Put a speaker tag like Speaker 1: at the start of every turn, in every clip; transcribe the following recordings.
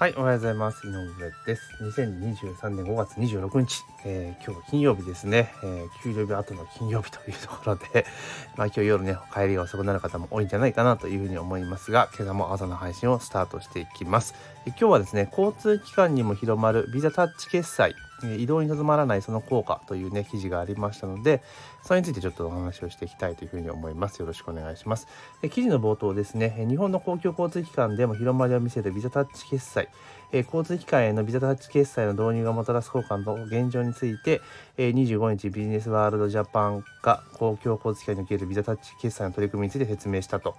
Speaker 1: はい、おはようございます。井上です。2023年5月26日、えー、今日金曜日ですね、えー、給料日後の金曜日というところで、まあ今日夜ね、帰りが遅くなる方も多いんじゃないかなというふうに思いますが、今朝も朝の配信をスタートしていきます。今日はですね、交通機関にも広まるビザタッチ決済、移動にとどまらないその効果というね記事がありましたのでそれについてちょっとお話をしていきたいというふうに思います。よろしくお願いします。記事の冒頭ですね。日本の公共交通機関でも広まりを見せるビザタッチ決済。交通機関へのビザタッチ決済の導入がもたらす効果の現状について25日ビジネスワールドジャパンが公共交通機関におけるビザタッチ決済の取り組みについて説明したと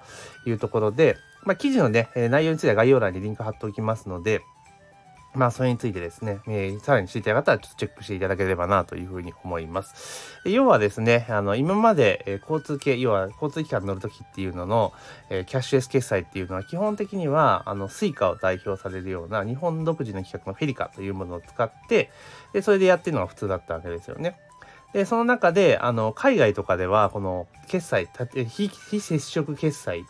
Speaker 1: いうところで、まあ、記事のね内容については概要欄にリンク貼っておきますのでまあ、それについてですね、えー、さらに知りたい方はちょっとチェックしていただければなというふうに思います。要はですね、あの、今まで、え、交通系、要は交通機関に乗るときっていうのの、え、キャッシュレス決済っていうのは基本的には、あの、スイカを代表されるような日本独自の規格のフェリカというものを使って、で、それでやってるのが普通だったわけですよね。で、その中で、あの、海外とかでは、この決済、非接触決済、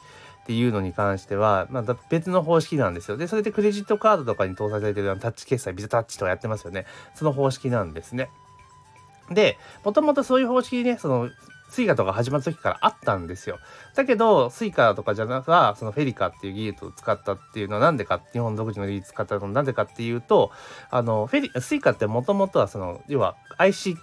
Speaker 1: っていうのに関しては、まあ、別の方式なんですよ。で、それでクレジットカードとかに搭載されてるタッチ決済、ビザタッチとかやってますよね。その方式なんですね。で、もともとそういう方式ね、その、スイカとか始まった時からあったんですよ。だけど、スイカとかじゃなくて、そのフェリカっていう技術を使ったっていうのはなんでか、日本独自の技術使ったのはなんでかっていうと、あの、フェリ、スイカってもともとはその、要は IC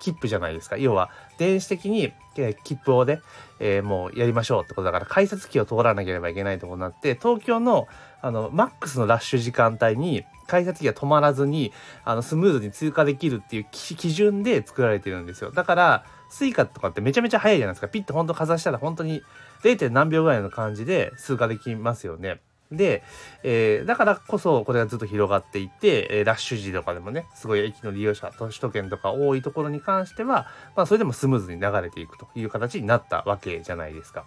Speaker 1: 切符じゃないですか。要は、電子的に、え切符をね、えー、もうやりましょうってことだから、改札機を通らなければいけないとこになって、東京の、あの、マックスのラッシュ時間帯に、改札機が止まらずに、あの、スムーズに通過できるっていう基準で作られてるんですよ。だから、スイカとかってめちゃめちゃ速いじゃないですか。ピッとほんとかざしたら本当に 0. 何秒ぐらいの感じで通過できますよね。で、えー、だからこそこれがずっと広がっていて、えー、ラッシュ時とかでもね、すごい駅の利用者、首都圏とか多いところに関しては、まあそれでもスムーズに流れていくという形になったわけじゃないですか。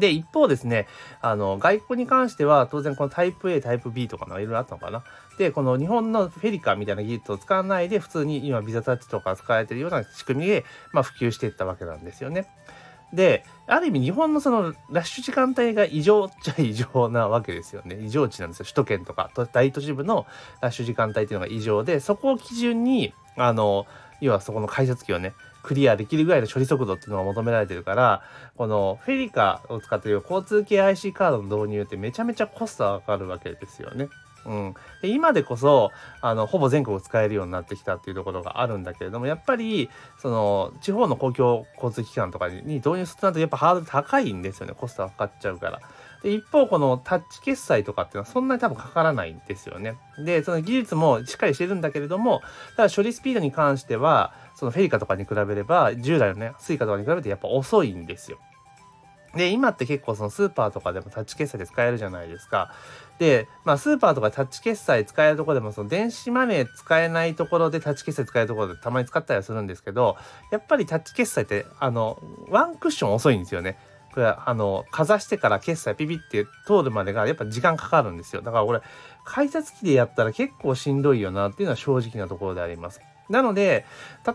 Speaker 1: で、一方ですね、あの、外国に関しては、当然このタイプ A、タイプ B とかのいろいろあったのかな。で、この日本のフェリカみたいな技術を使わないで、普通に今ビザタッチとか使われてるような仕組みで、まあ普及していったわけなんですよね。で、ある意味日本のそのラッシュ時間帯が異常っちゃ異常なわけですよね。異常値なんですよ。首都圏とか大都市部のラッシュ時間帯っていうのが異常で、そこを基準に、あの、要はそこの改札機をね、クリアできるぐらいの処理速度っていうのが求められてるから、このフェリカを使っている交通系 IC カードの導入ってめちゃめちゃコストがかかるわけですよね。うん、で今でこそあのほぼ全国使えるようになってきたっていうところがあるんだけれどもやっぱりその地方の公共交通機関とかに導入するとなるとやっぱハードル高いんですよねコストがかかっちゃうから。で一方このタッチ決済とかっていうのはそんなに多分かからないんですよね。でその技術もしっかりしてるんだけれどもただ処理スピードに関してはそのフェリカとかに比べれば従来のね Suica とかに比べてやっぱ遅いんですよ。で、今って結構そのスーパーとかでもタッチ決済で使えるじゃないですか。で、まあスーパーとかタッチ決済使えるとこでもその電子マネー使えないところでタッチ決済使えるところでたまに使ったりはするんですけど、やっぱりタッチ決済ってあの、ワンクッション遅いんですよね。これあの、かざしてから決済ピピって通るまでがやっぱ時間かかるんですよ。だからこれ、改札機でやったら結構しんどいよなっていうのは正直なところであります。なので、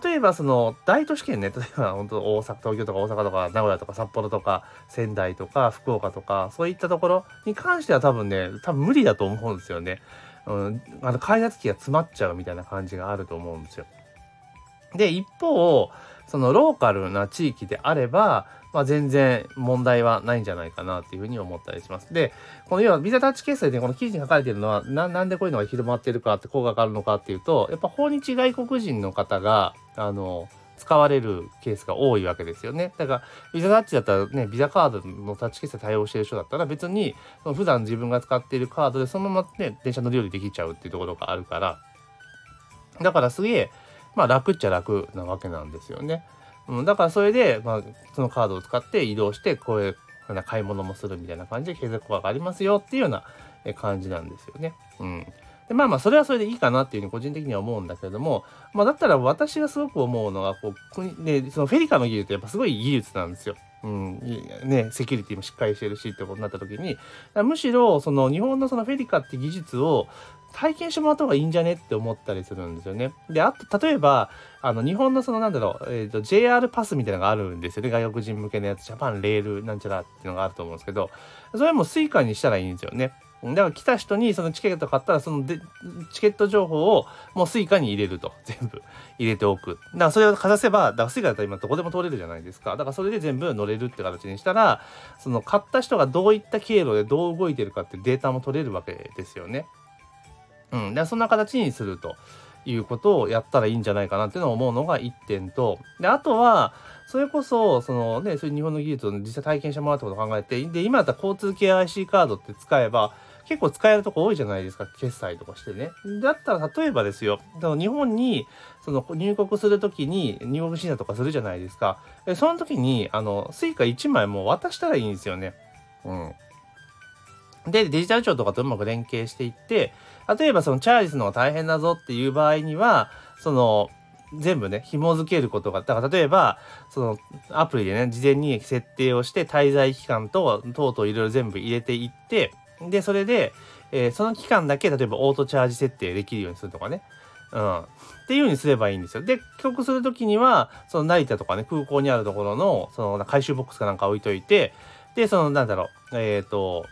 Speaker 1: 例えばその大都市圏ね、例えば本当大阪、東京とか大阪とか名古屋とか札幌とか仙台とか福岡とかそういったところに関しては多分ね、多分無理だと思うんですよね。うん、あの開発機が詰まっちゃうみたいな感じがあると思うんですよ。で、一方、そのローカルな地域であれば、まあ、全然問題はないんじゃないかなっていうふうに思ったりします。で、この要はビザタッチ決済でこの記事に書かれているのはな、なんでこういうのが広まってるかって効果があるのかっていうと、やっぱ訪日外国人の方が、あの、使われるケースが多いわけですよね。だから、ビザタッチだったらね、ビザカードのタッチ決済対応してる人だったら別に、普段自分が使っているカードでそのままね、電車乗り降りできちゃうっていうところがあるから、だからすげえ、まあ楽っちゃ楽なわけなんですよね。うん、だからそれで、まあ、そのカードを使って移動して、こういう買い物もするみたいな感じで経済効果がありますよっていうような感じなんですよね。うん。でまあまあそれはそれでいいかなっていうふうに個人的には思うんだけれども、まあだったら私がすごく思うのが、こう、ね、そのフェリカの技術ってやっぱすごい技術なんですよ。うん、ね、セキュリティもしっかりしてるしってことになった時に、むしろその日本のそのフェリカって技術を体験してもらった方がいいんじゃねって思ったりするんですよね。で、あと、例えば、あの、日本のその、なんだろう、えっ、ー、と、JR パスみたいなのがあるんですよね。外国人向けのやつ、ジャパンレールなんちゃらっていうのがあると思うんですけど、それも suica にしたらいいんですよね。だから来た人にそのチケット買ったらそのでチケット情報をもう suica に入れると。全部入れておく。だからそれをかざせばだから suica だったら今どこでも通れるじゃないですか。だからそれで全部乗れるって形にしたらその買った人がどういった経路でどう動いてるかってデータも取れるわけですよね。うん、でそんな形にするということをやったらいいんじゃないかなっていうのを思うのが1点と。であとはそれこそそのねそういう日本の技術を実際体験してもらったことを考えてで今だったら交通系 IC カードって使えば結構使えるとこ多いじゃないですか決済とかしてね。だったら例えばですよ日本にその入国する時に入国審査とかするじゃないですか。その時にあの Suica1 枚も渡したらいいんですよね。うん。で、デジタル庁とかとうまく連携していって、例えばそのチャージするのが大変だぞっていう場合には、その、全部ね、紐付けることが、だから例えば、そのアプリでね、事前に設定をして滞在期間と、等々いろいろ全部入れていって、で、それで、えー、その期間だけ、例えばオートチャージ設定できるようにするとかね。うん。っていうようにすればいいんですよ。で、帰国するときには、その成田とかね、空港にあるところの、その回収ボックスかなんか置いといて、で、その、なんだろう、えっ、ー、と、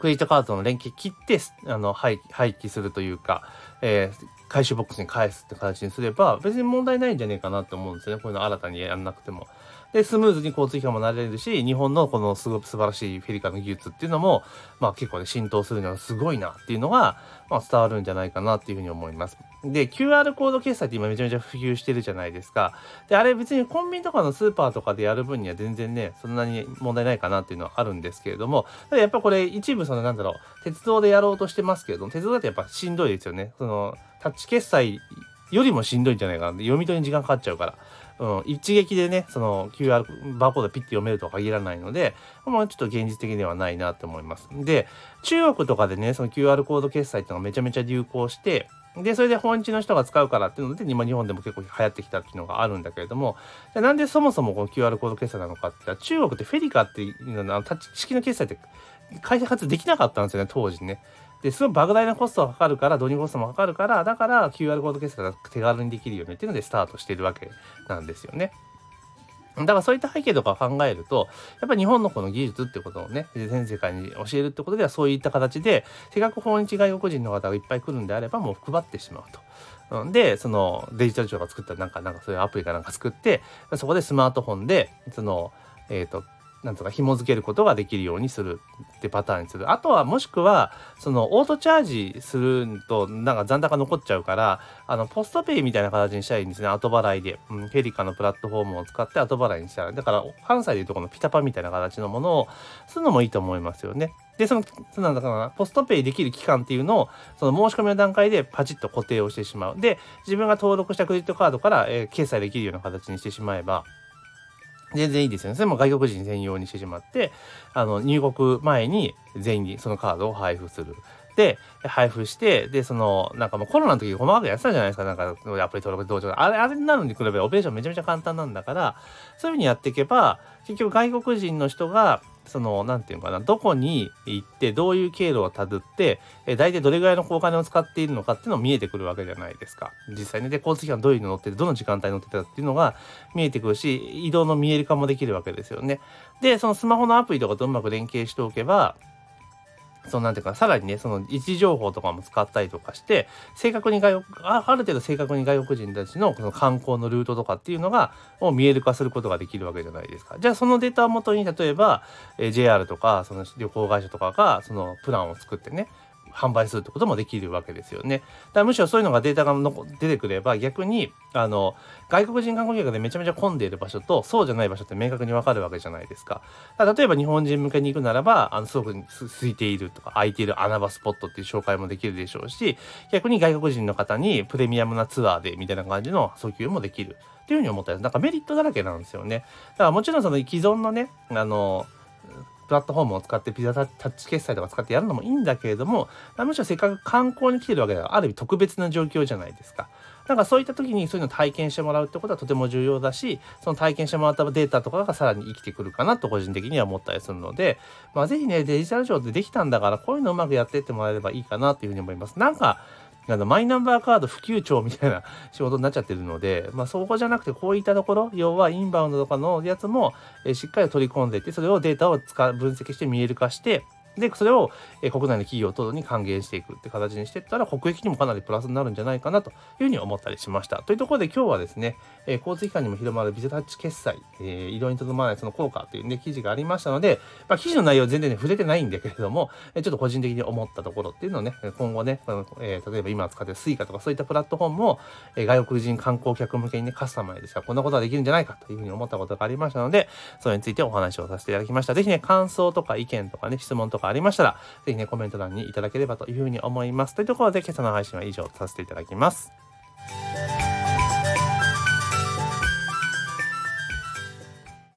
Speaker 1: クレジットカードの連携切って、あの、廃廃棄するというか、えー、回収ボックスに返すって形にすれば、別に問題ないんじゃねえかなって思うんですよね。こういうの新たにやんなくても。で、スムーズに交通機関もなれるし、日本のこのすごく素晴らしいフェリカの技術っていうのも、まあ結構ね、浸透するのがすごいなっていうのが、まあ伝わるんじゃないかなっていうふうに思います。で、QR コード決済って今めちゃめちゃ普及してるじゃないですか。で、あれ別にコンビニとかのスーパーとかでやる分には全然ね、そんなに問題ないかなっていうのはあるんですけれども、ただやっぱこれ一部そのなんだろう、鉄道でやろうとしてますけども、鉄道だとやっぱしんどいですよね。その、タッチ決済よりもしんどいんじゃないかな。読み取りに時間かかっちゃうから。うん、一撃でね、その QR バーコードピッて読めるとは限らないので、まあちょっと現実的ではないなと思います。で、中国とかでね、その QR コード決済っていうのがめちゃめちゃ流行して、で、それで本地の人が使うからっていうので、今日本でも結構流行ってきたっていうのがあるんだけれども、じゃなんでそもそもこの QR コード決済なのかって言ったら、中国ってフェリカっていうのはタッチ式の決済って開発できなかったんですよね、当時ね。で、すごい莫大なコストがかかるから、導入コストもかかるから、だから QR コード決済が手軽にできるよねっていうのでスタートしてるわけなんですよね。だからそういった背景とかを考えると、やっぱり日本のこの技術ってことをね、全世界に教えるってことではそういった形で、せっかく訪日外国人の方がいっぱい来るんであればもう配ってしまうと。で、そのデジタル庁が作ったなんか、なんかそういうアプリかなんか作って、そこでスマートフォンで、その、えっ、ー、と、なんとか紐付けることができるようにするってパターンにする。あとはもしくは、そのオートチャージするとなんか残高残っちゃうから、あのポストペイみたいな形にしたらいいんですね。後払いで。うん、フェリカのプラットフォームを使って後払いにしたら。だから関西でいうとこのピタパみたいな形のものをするのもいいと思いますよね。で、その、なんだかな、ポストペイできる期間っていうのを、その申し込みの段階でパチッと固定をしてしまう。で、自分が登録したクレジットカードから、えー、決済できるような形にしてしまえば、全然いいですよね。それも外国人専用にしてしまって、あの、入国前に全員にそのカードを配布する。で、配布して、で、その、なんかもうコロナの時細かくやってたじゃないですか。なんか、アプリ登録同調。あれ、あれになるに比べオペレーションめちゃめちゃ簡単なんだから、そういうふうにやっていけば、結局外国人の人が、その、なんていうかな、どこに行って、どういう経路をたどって、え大体どれぐらいのお金を使っているのかっていうのも見えてくるわけじゃないですか。実際ね。で、交通機関どういうの乗ってて、どの時間帯乗ってたっていうのが見えてくるし、移動の見える化もできるわけですよね。で、そのスマホのアプリとかとうまく連携しておけば、そのなんていうか、さらにね、その位置情報とかも使ったりとかして、正確に外国、ある程度正確に外国人たちのこの観光のルートとかっていうのが、を見える化することができるわけじゃないですか。じゃあそのデータをもとに、例えば、えー、JR とか、その旅行会社とかが、そのプランを作ってね、販売するってこともできるわけですよね。だからむしろそういうのがデータが出てくれば逆にあの外国人観光客でめちゃめちゃ混んでいる場所とそうじゃない場所って明確にわかるわけじゃないですか。か例えば日本人向けに行くならばあのすごく空いているとか空いている穴場スポットっていう紹介もできるでしょうし逆に外国人の方にプレミアムなツアーでみたいな感じの訴求もできるっていうふうに思ったりなんかメリットだらけなんですよね。だからもちろんその既存のねあのプラットフォームを使ってピザタッチ決済とか使ってやるのもいいんだけれども、むしろせっかく観光に来てるわけではある意味特別な状況じゃないですか。なんかそういった時にそういうのを体験してもらうってことはとても重要だし、その体験してもらったデータとかがさらに生きてくるかなと個人的には思ったりするので、まあぜひね、デジタル庁でできたんだからこういうのうまくやってってもらえればいいかなというふうに思います。なんか、あのマイナンバーカード普及庁みたいな仕事になっちゃってるので、まあ、そこじゃなくてこういったところ要はインバウンドとかのやつも、え、しっかり取り込んでいってそれをデータを使分析して見える化してで、それを、国内の企業等に還元していくって形にしていったら、国益にもかなりプラスになるんじゃないかなというふうに思ったりしました。というところで今日はですね、え交通機関にも広まるビザタッチ決済、え、移動にとどまらないその効果というね、記事がありましたので、まあ、記事の内容全然ね、触れてないんだけれども、えちょっと個人的に思ったところっていうのをね、今後ね、え、例えば今使ってる Suica とかそういったプラットフォームを、え、外国人観光客向けにね、カスタマイズしたらこんなことができるんじゃないかというふうに思ったことがありましたので、それについてお話をさせていただきました。ぜひね、感想とか意見とかね、質問とかありましたら、ぜひね、コメント欄にいただければというふうに思います。というところで今朝の配信は以上とさせていただきます。